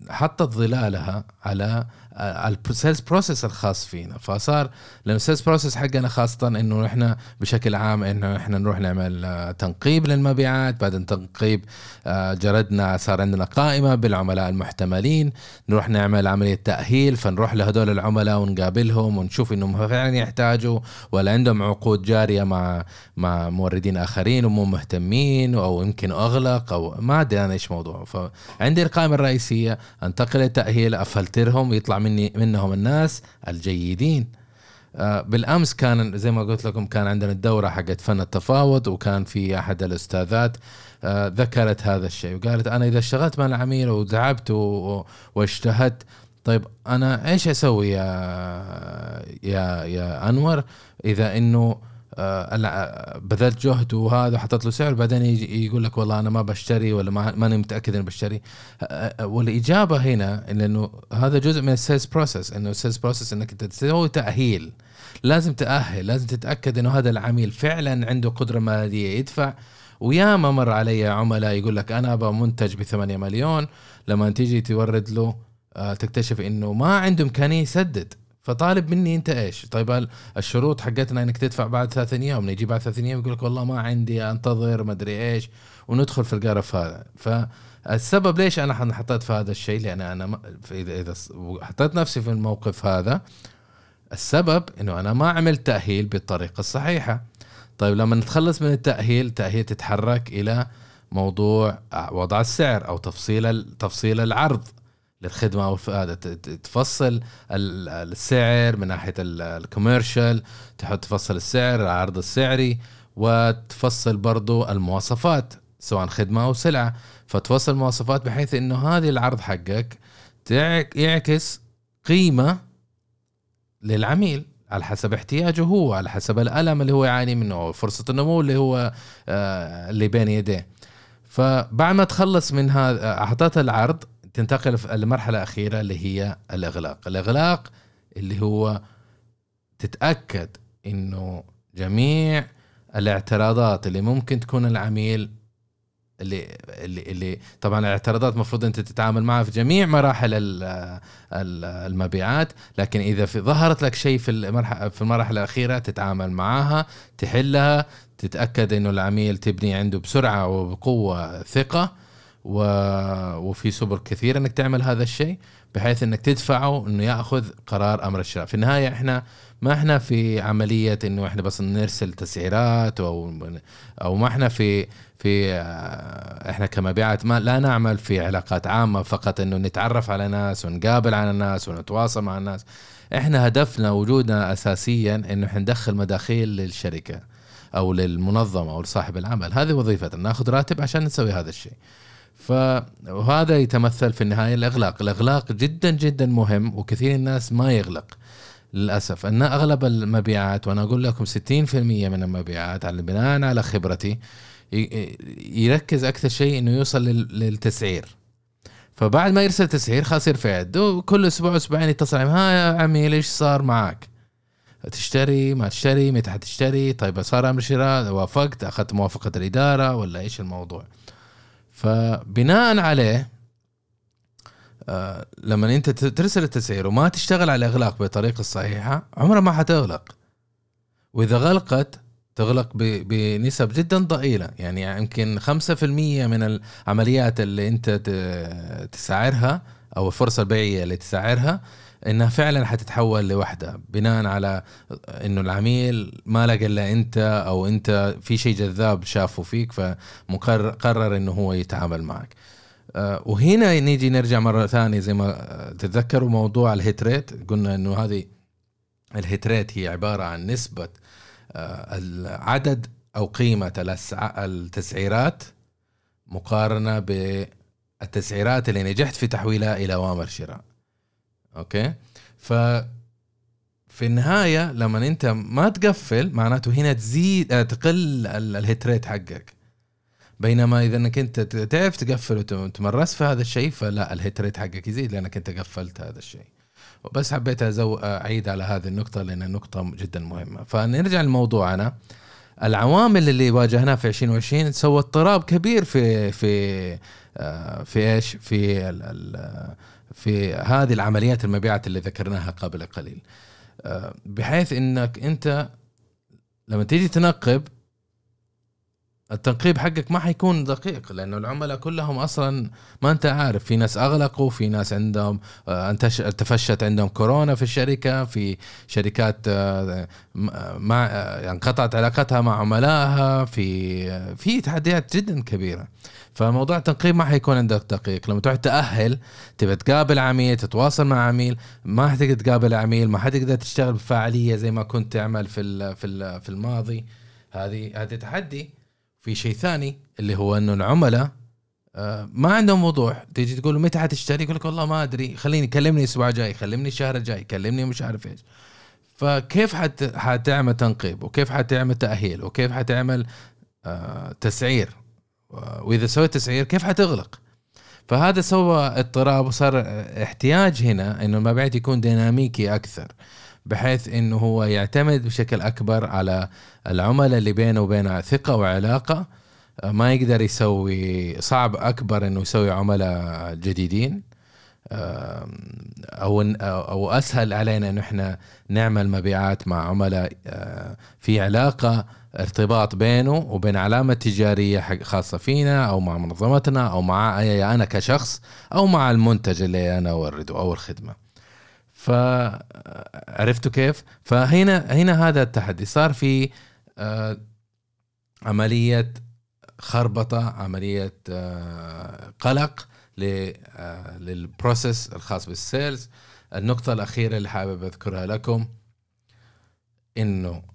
حطت ظلالها على ال sales process الخاص فينا. فصار لما ال sales process حقنا خاصة إنه إحنا بشكل عام إنه إحنا نروح نعمل آه، تنقيب للمبيعات بعد التنقيب آه، جردنا صار عندنا قائمة بالعملاء المحتملين نروح نعمل عملية تأهيل فنروح لهدول العملاء ونقابلهم ونشوف إنهم فعلا يحتاجوا ولا عندهم عقود جارية مع مع موردين آخرين ومو مهتمين أو يمكن أغلق أو ما أدري أنا إيش موضوع فعندي القائمة الرئيسية أنتقل للتأهيل أفلترهم يطلع مني منهم الناس الجيدين. آه، بالأمس كان زي ما قلت لكم كان عندنا الدورة حقت فن التفاوض وكان في أحد الأستاذات آه، ذكرت هذا الشيء وقالت أنا إذا اشتغلت مع العميل وتعبت واجتهدت طيب أنا إيش أسوي يا يا يا أنور إذا إنه بذلت جهد وهذا وحطيت له سعر بعدين يجي يقول لك والله أنا ما بشتري ولا ما ماني متأكد إني بشتري. آه، آه، والإجابة هنا لأنه هذا جزء من ال sales process إنه ال sales process إنك أنت تسوي تأهيل. لازم تأهل لازم تتأكد إنه هذا العميل فعلا عنده قدرة ماليه يدفع. وياما مر علي عملاء يقول لك أنا أبغى منتج ب 8 مليون لما تيجي تورد له آه، تكتشف إنه ما عنده إمكانية يسدد. فطالب مني انت إيش؟ طيب ال- الشروط حقتنا انك تدفع بعد ثلاثة أيام نجي بعد ثلاثة أيام يقول لك والله ما عندي انتظر ما ادري إيش وندخل في القرف هذا. فالسبب ليش أنا حطيت في هذا الشيء؟ لأن أنا اذا حطيت نفسي في الموقف هذا السبب إنه أنا ما عملت تأهيل بالطريقة الصحيحة. طيب لما نتخلص من التأهيل التأهيل تتحرك إلى موضوع وضع السعر أو تفصيل تفصيل العرض. للخدمة أو ت- تفصل ال- السعر من ناحية الكوميرشال تحط تفصل السعر العرض السعري وتفصل برضو المواصفات سواء خدمة أو سلعة. فتفصل المواصفات بحيث إنه هذه العرض حقك يعكس قيمة للعميل على حسب احتياجه هو على حسب الألم اللي هو يعاني منه أو فرصة النمو اللي هو آه، اللي بين يديه. فبعد ما تخلص من هذا أعطيت العرض تنتقل في المرحلة الأخيرة اللي هي الإغلاق. الإغلاق اللي هو تتأكد إنه جميع الاعتراضات اللي ممكن تكون العميل اللي اللي, اللي طبعا الاعتراضات المفروض أنت تتعامل معها في جميع مراحل ال- ال- المبيعات لكن إذا في ظهرت لك شيء في المرحله في المراحل الأخيرة تتعامل معها تحلها تتأكد إنه العميل تبني عنده بسرعة وبقوة ثقة و... وفي سبل كثيره إنك تعمل هذا الشيء بحيث إنك تدفعه إنه يأخذ قرار أمر الشراء. في النهاية إحنا ما إحنا في عملية إنه إحنا بس نرسل تسعيرات أو أو ما إحنا في في آه، إحنا كمبيعات ما لا نعمل في علاقات عامة فقط إنه نتعرف على ناس ونقابل على ناس ونتواصل مع الناس. إحنا هدفنا وجودنا اساسيا إنه إحنا ندخل مداخيل للشركة أو للمنظمة أو لصاحب العمل. هذه وظيفتنا ناخذ راتب عشان نسوي هذا الشيء. فهذا يتمثل في النهاية الاغلاق الاغلاق جدا جدا مهم وكثير الناس ما يغلق للأسف. أن أغلب المبيعات وأنا أقول لكم 60% من المبيعات على بناء على خبرتي يركز أكثر شيء إنه يوصل للتسعير. فبعد ما يرسل تسعير خلاص يرفع يده كل أسبوع أسبوعين يتصل ها يا عميل إيش صار معك؟ تشتري ما تشتري متى حتشتري؟ طيب صار أمر شراء وافقت أخذت موافقة الإدارة ولا إيش الموضوع؟ فبناء عليه آه لما انت ترسل التسعير وما تشتغل على الإغلاق بالطريقة الصحيحة عمرها ما حتغلق. وإذا غلقت تغلق بنسب جدا ضئيلة. يعني يمكن 5% من العمليات اللي انت تسعرها أو الفرصة البيعية اللي تسعرها إنها فعلا حتتحول لوحدة بناء على إنه العميل ما لقى إلا أنت أو أنت في شيء جذاب شافه فيك فقرر إنه هو يتعامل معك. آه، وهنا نيجي نرجع مرة ثانية زي ما تتذكروا موضوع الهيت ريت. قلنا إنه هذه الهيت ريت هي عبارة عن نسبة عدد أو قيمة التسعيرات مقارنة بالتسعيرات اللي نجحت في تحويلها إلى أوامر شراء. okay؟ ف في النهاية لما أنت ما تقفل معناته هنا تزيد آه، تقل ال hit rate حقك. بينما إذا إنك أنت تعرف تقفل وتمرس في هذا الشيء فلا ال hit rate حقك يزيد لأنك أنت قفلت هذا الشيء. وبس حبيت أزو أعيد على هذه النقطة لانها نقطه جدا مهمة. فنرجع لموضوعنا. العوامل اللي واجهناها في 2020 سوى اضطراب كبير في في آه، في إيش؟ في في هذه العمليات المبيعات اللي ذكرناها قبل قليل. آه، بحيث إنك أنت لما تيجي تنقب التنقيب حقك ما حيكون دقيق لأنه العملاء كلهم أصلا ما أنت عارف. في ناس أغلقوا في ناس عندهم آه، تفشت عندهم كورونا في الشركة في شركات آه، ما انقطعت علاقتها مع عملائها في في تحديات جدا كبيرة. فموضوع التنقيب ما حيكون عندك دقيق. لما تروح تأهل تبى تقابل عميل تتواصل مع عميل ما حتقدر تقابل عميل ما حتقدر تشتغل بفاعلية زي ما كنت تعمل في في في الماضي. هذه هذه تحدي. في شيء ثاني اللي هو إنه العملاء آه، ما عندهم وضوح. تيجي تقول متى حتشتري؟ يقول لك والله ما أدري. خليني كلمني الأسبوع الجاي كلمني الشهر الجاي كلمني مش عارف إيش. فكيف حت حتعمل تنقيب؟ وكيف حتعمل تأهيل؟ وكيف حتعمل آه، تسعير؟ وإذا سويت تسعير كيف حتغلق؟ فهذا سوى اضطراب وصار احتياج هنا إنه المبيعات يكون ديناميكي أكثر بحيث إنه هو يعتمد بشكل أكبر على العملاء اللي بينه وبينه ثقة وعلاقة. ما يقدر يسوي صعب أكبر إنه يسوي عملاء جديدين. أو أو أسهل علينا إنه إحنا نعمل مبيعات مع عملاء آه، في علاقة. ارتباط بينه وبين علامة تجارية خاصة فينا أو مع منظمتنا أو مع أنا كشخص أو مع المنتج اللي أنا أورده أو الخدمة. فعرفتوا كيف؟ فهنا هنا هذا التحدي. صار في آه، عملية خربطة عملية آه، قلق آه، لل process الخاص بال sales. النقطة الأخيرة اللي حابب أذكرها لكم إنه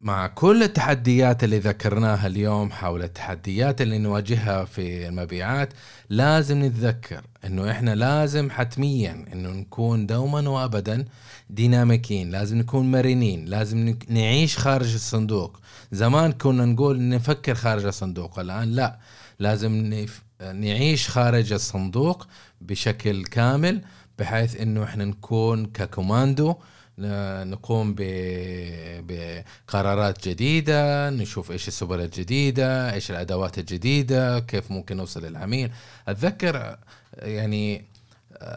مع كل التحديات اللي ذكرناها اليوم حول التحديات اللي نواجهها في المبيعات لازم نتذكر إنه إحنا لازم حتميا إنه نكون دوما وابدا ديناميكيين لازم نكون مرنين لازم نعيش خارج الصندوق. زمان كنا نقول نفكر خارج الصندوق الآن لا لازم نعيش خارج الصندوق بشكل كامل بحيث إنه إحنا نكون ككوماندو نقوم بقرارات جديدة نشوف إيش السبل الجديدة إيش الأدوات الجديدة كيف ممكن نوصل للعميل. أتذكر يعني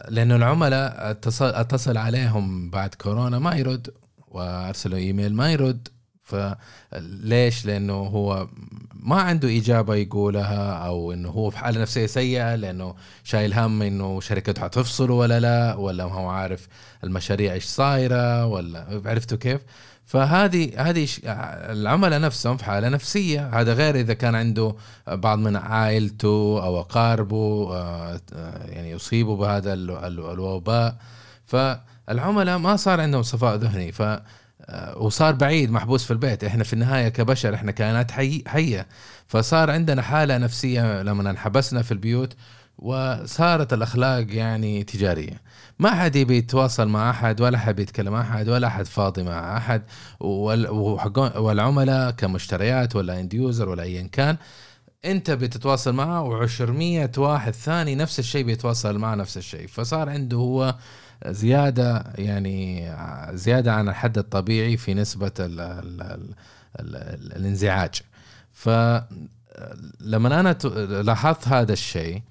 لأنه العملاء اتصل, اتصل عليهم بعد كورونا ما يرد وأرسلوا إيميل ما يرد. فليش؟ لأنه هو ما عنده إجابة يقولها أو إنه هو في حالة نفسية سيئة لأنه شايل هم إنه شركته حتفصله ولا لا ولا ما هو عارف المشاريع إيش صايرة ولا عرفتوا كيف؟ فهذه هذه العملاء نفسهم في حالة نفسية. هذا غير إذا كان عنده بعض من عائلته أو أقاربه آه، آه، يعني يصيبوا بهذا ال- ال- الوباء. فالعملاء ما صار عندهم صفاء ذهني. ف وصار بعيد محبوس في البيت. إحنا في النهاية كبشر إحنا كائنات حي حية. فصار عندنا حالة نفسية لما انحبسنا في البيوت وصارت الأخلاق يعني تجارية. ما حد يبي يتواصل مع أحد ولا حد يتكلم مع أحد ولا أحد فاضي مع أحد. والعملاء كمشتريات ولا end user ولا ايا كان أنت بتتواصل معه و200 واحد ثاني نفس الشيء بيتواصل معه نفس الشيء. فصار عنده هو زيادة يعني زيادة عن الحد الطبيعي في نسبة ال ال ال ال ال الانزعاج فلما أنا لاحظت هذا الشيء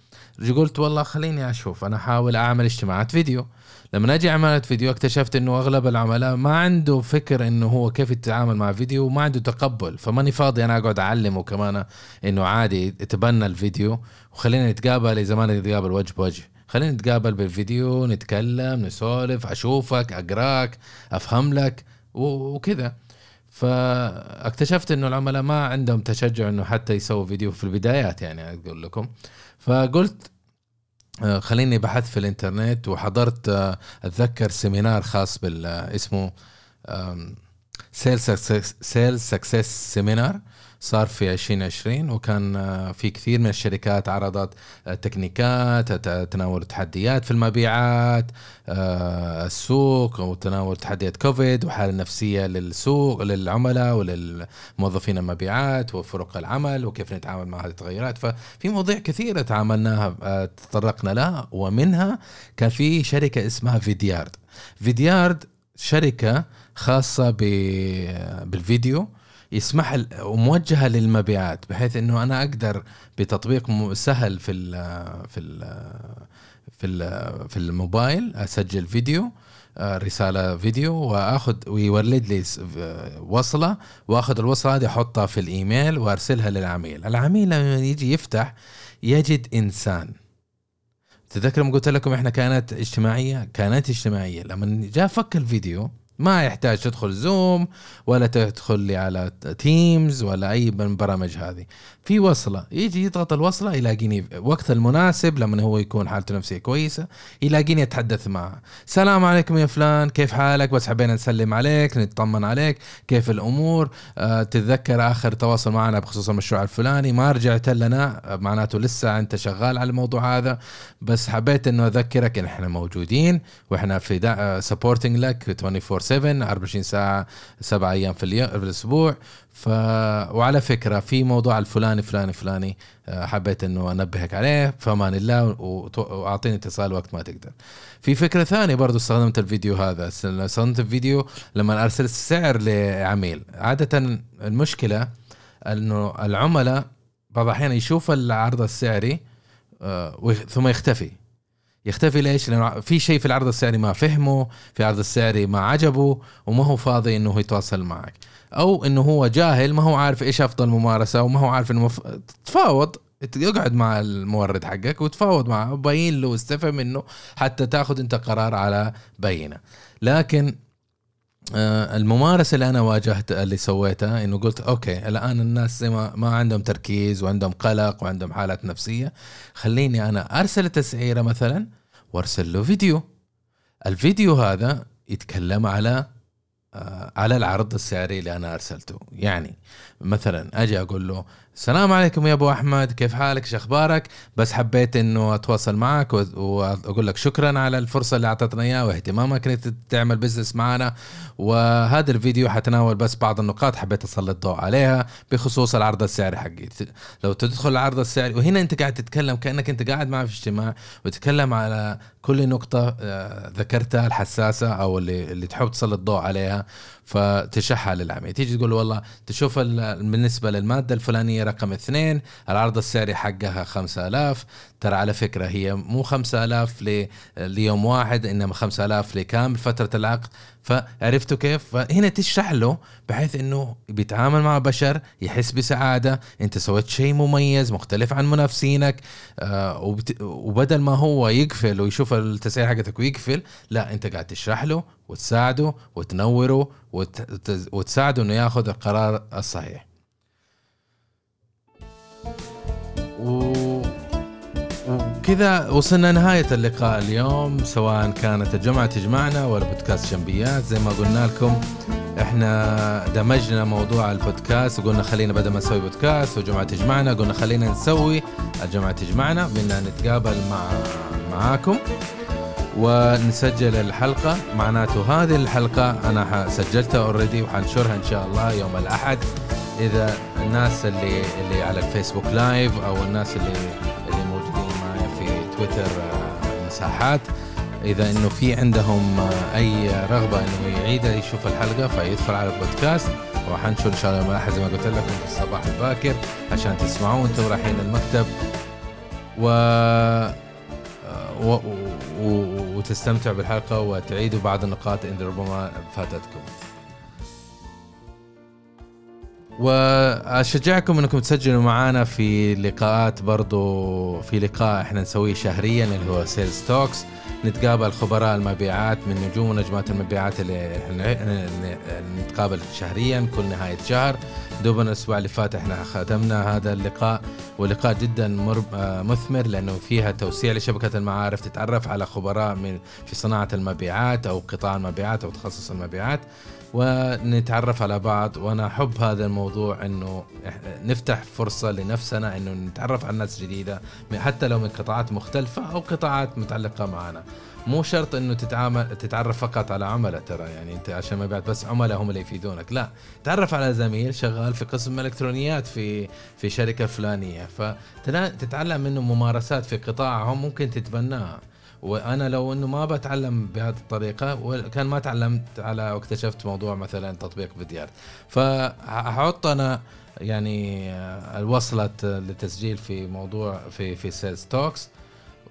قلت والله خليني أشوف أنا أحاول أعمل اجتماعات فيديو. لما أجي عملت فيديو اكتشفت إنه أغلب العملاء ما عنده فكر إنه هو كيف يتعامل مع فيديو وما عنده تقبل. فماني فاضي أنا أقعد أعلمه كمان إنه عادي يتبنى الفيديو وخلينا نتقابل زي ما نتقابل وجه بوجه. خلينا نتقابل بالفيديو نتكلم نسولف أشوفك أقراك أفهم لك وكذا. فاكتشفت إنه العملاء ما عندهم تشجع إنه حتى يسووا فيديو في البدايات يعني أقول لكم. فقلت آه، خليني بحثت في الإنترنت وحضرت آه، أتذكر seminar خاص بال آه، اسمه sales success seminar. صار في 2020 وكان آه، في كثير من الشركات عرضت آه، تكنيكات تناول تحديات في المبيعات آه، السوق وتناول تحديات كوفيد وحالة نفسية للسوق للعملاء وللموظفين المبيعات وفرق العمل وكيف نتعامل مع هذه التغيرات. ففي مواضيع كثيرة تعاملناها تطرقنا لها ومنها كان في شركة اسمها فيديارد. فيديارد شركة خاصة ب- بالفيديو يسمح وموجهة للمبيعات بحيث إنه أنا أقدر بتطبيق سهل في ال في ال في ال في الموبايل أسجل فيديو آه، رسالة فيديو وأخذ ويولد لي ف- وصلة وأخذ الوصلة هذه أحطها في الإيميل وأرسلها للعميل، العميل لما يجي يفتح يجد إنسان. تذكر لما قلت لكم إحنا كائنات اجتماعية؟ كائنات اجتماعية. لما جاء فك الفيديو ما يحتاج تدخل زوم ولا تدخل لي على تيمز ولا أي من البرامج هذه. في وصلة. يجي يضغط الوصلة يلاقيني وقت المناسب لما هو يكون حالته النفسية كويسة يلاقيني أتحدث معه. السلام عليكم يا فلان كيف حالك؟ بس حبينا نسلم عليك نطمن عليك كيف الأمور؟ آه تتذكر آخر تواصل معنا بخصوص المشروع الفلاني؟ ما رجعت لنا. آه، معناته لسه أنت شغال على الموضوع هذا. بس حبيت إنه أذكرك إن إحنا موجودين وإحنا في سبورتنج لك 24 7 24 ساعة سبع أيام في, اليوم في الأسبوع. ف وعلى فكرة في موضوع الفلاني فلاني فلاني آه، حبيت إنه أنبهك عليه فأمان الله وأعطيني اتصال وقت ما تقدر. في فكرة ثانية برضو استخدمت الفيديو هذا. استخدمت الفيديو لما أرسل سعر لعميل. عادة المشكلة إنه العملاء بعض الأحيان يشوف العرض السعري آه، ثم يختفي. يختفي ليش؟ لأنه في شيء في العرض السعري ما فهمه، في العرض السعري ما عجبه وما هو فاضي إنه يتواصل معك، أو إنه هو جاهل ما هو عارف إيش أفضل ممارسة وما هو عارف إنه مف... تفاوض يقعد مع المورد حقك وتفاوض معه وبين له واستفهم منه حتى تأخذ أنت قرار على بينة لكن الممارسة اللي أنا واجهت اللي سويتها إنه قلت أوكي الآن الناس زي ما ما عندهم تركيز وعندهم قلق وعندهم حالات نفسية خليني أنا أرسل التسعيره مثلا وأرسل له فيديو. الفيديو هذا يتكلم على آه، على العرض السعري اللي أنا أرسلته. يعني مثلا أجي أقول له السلام عليكم يا أبو أحمد كيف حالك؟ إيش أخبارك؟ بس حبيت إنه أتواصل معك وأقول لك شكرا على الفرصة اللي اعطيتنا إياها واهتمامك إنك تعمل بزنس معنا. وهذا الفيديو حتناول بس بعض النقاط حبيت أسلط الضوء عليها بخصوص العرض السعري حقي. لو تدخل العرض السعري وهنا أنت قاعد تتكلم كأنك أنت قاعد معي في اجتماع وتتكلم على كل نقطة آه، ذكرتها الحساسة أو اللي اللي تحب تسلط الضوء عليها. فتشحها للعميل تيجي تقول له والله تشوف ال- بالنسبة للمادة الفلانية رقم اثنين العرض السعري حقها 5000 ترى على فكرة هي مو 5000 ل- ليوم واحد إنما 5000 لكامل فترة العقد فعرفتوا كيف؟ فهنا تشرح له بحيث إنه بيتعامل مع بشر يحس بسعادة أنت سويت شيء مميز مختلف عن منافسينك آه. وبدل ما هو يقفل ويشوف التسعير حقتك ويقفل لا أنت قاعد تشرح له وتساعده وتنوره وت... وت- وتساعده إنه ياخذ القرار الصحيح. و... وكذا وصلنا نهاية اللقاء اليوم سواء كانت الجمعة تجمعنا ولا بودكاست جنبيات زي ما قلنا لكم إحنا دمجنا موضوع البودكاست وقلنا خلينا بدل ما نسوي بودكاست وجمعة تجمعنا قلنا خلينا نسوي الجمعة تجمعنا. بدنا نتقابل مع معاكم. ونسجل الحلقة. معناته هذه الحلقة أنا سجلتها already وحنشرها إن شاء الله يوم الأحد. إذا الناس اللي اللي على الفيسبوك live أو الناس اللي اللي موجودين معي في تويتر آه، مساحات إذا إنه في عندهم آه، أي رغبة إنه يعيد يشوف الحلقة فيدخل على البودكاست. وحنشر إن شاء الله يوم الأحد زي ما قلت لكم في الصباح الباكر عشان تسمعوه. وأنتم رايحين المكتب. و و... و... وتستمتع بالحلقة وتعيدوا بعض النقاط اللي ربما فاتتكم. وأشجعكم إنكم تسجلوا معنا في لقاءات برضو في لقاء إحنا نسويه شهريا اللي هو Sales Talks نتقابل خبراء المبيعات من نجوم ونجمات المبيعات اللي نتقابل شهريا كل نهاية شهر. دوبنا الأسبوع اللي فات إحنا ختمنا هذا اللقاء ولقاء جدا آه، مثمر لأنه فيها توسيع لشبكة المعارف تتعرف على خبراء من في صناعة المبيعات أو قطاع المبيعات أو تخصص المبيعات ونتعرف على بعض. وأنا أحب هذا الموضوع إنه نفتح فرصة لنفسنا إنه نتعرف على ناس جديدة حتى لو من قطاعات مختلفة أو قطاعات متعلقة معنا. مو شرط إنه تتعامل تتعرف فقط على عملاء ترى يعني أنت عشان مبيعات بس عملاء هم اللي يفيدونك لا تعرف على زميل شغال في قسم إلكترونيات في في شركة فلانية فتتعلم منه ممارسات في قطاعهم ممكن تتبناها. وأنا لو إنه ما بتعلم بهذه الطريقة وكان ما تعلمت على واكتشفت موضوع مثلا تطبيق فيديوهات. فهحط أنا يعني الوصلة للتسجيل في موضوع في في Sales Talks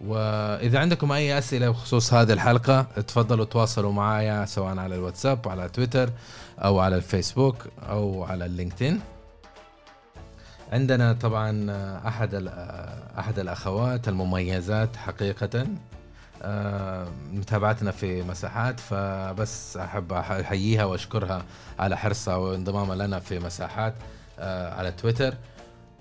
وإذا عندكم أي أسئلة بخصوص هذه الحلقة تفضلوا تواصلوا معايا سواء على الواتساب على تويتر أو على الفيسبوك أو على اللينكدين. عندنا طبعا أحد أحد الأخوات المميزات حقيقه. آه، متابعتنا في مساحات فبس أحب أحييها وأشكرها على حرصها وانضمامها لنا في مساحات آه، على تويتر.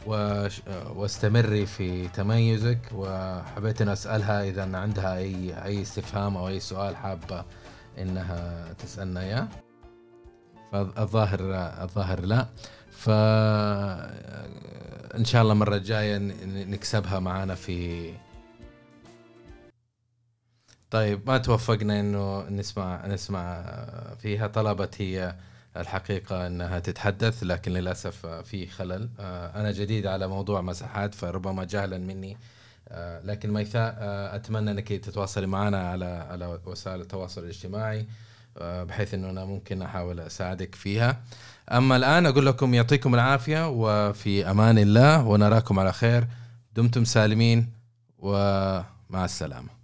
واستمري في تميزك وحبيت ان أسألها إذا عندها اي أي استفهام أو أي سؤال حابة إنها تسألنا إياه. فالظاهر الظاهر لا. ف إن شاء الله المره الجايه نكسبها معانا في طيب ما توفقنا إنه نسمع نسمع فيها طلبت هي الحقيقة أنها تتحدث لكن للأسف في خلل. أنا جديد على موضوع مساحات فربما جهلا مني. لكن ميثاء أتمنى أنك تتواصلي معنا على على وسائل التواصل الاجتماعي بحيث إنه أنا ممكن أحاول أساعدك فيها. أما الآن أقول لكم يعطيكم العافية وفي أمان الله ونراكم على خير. دمتم سالمين ومع السلامة.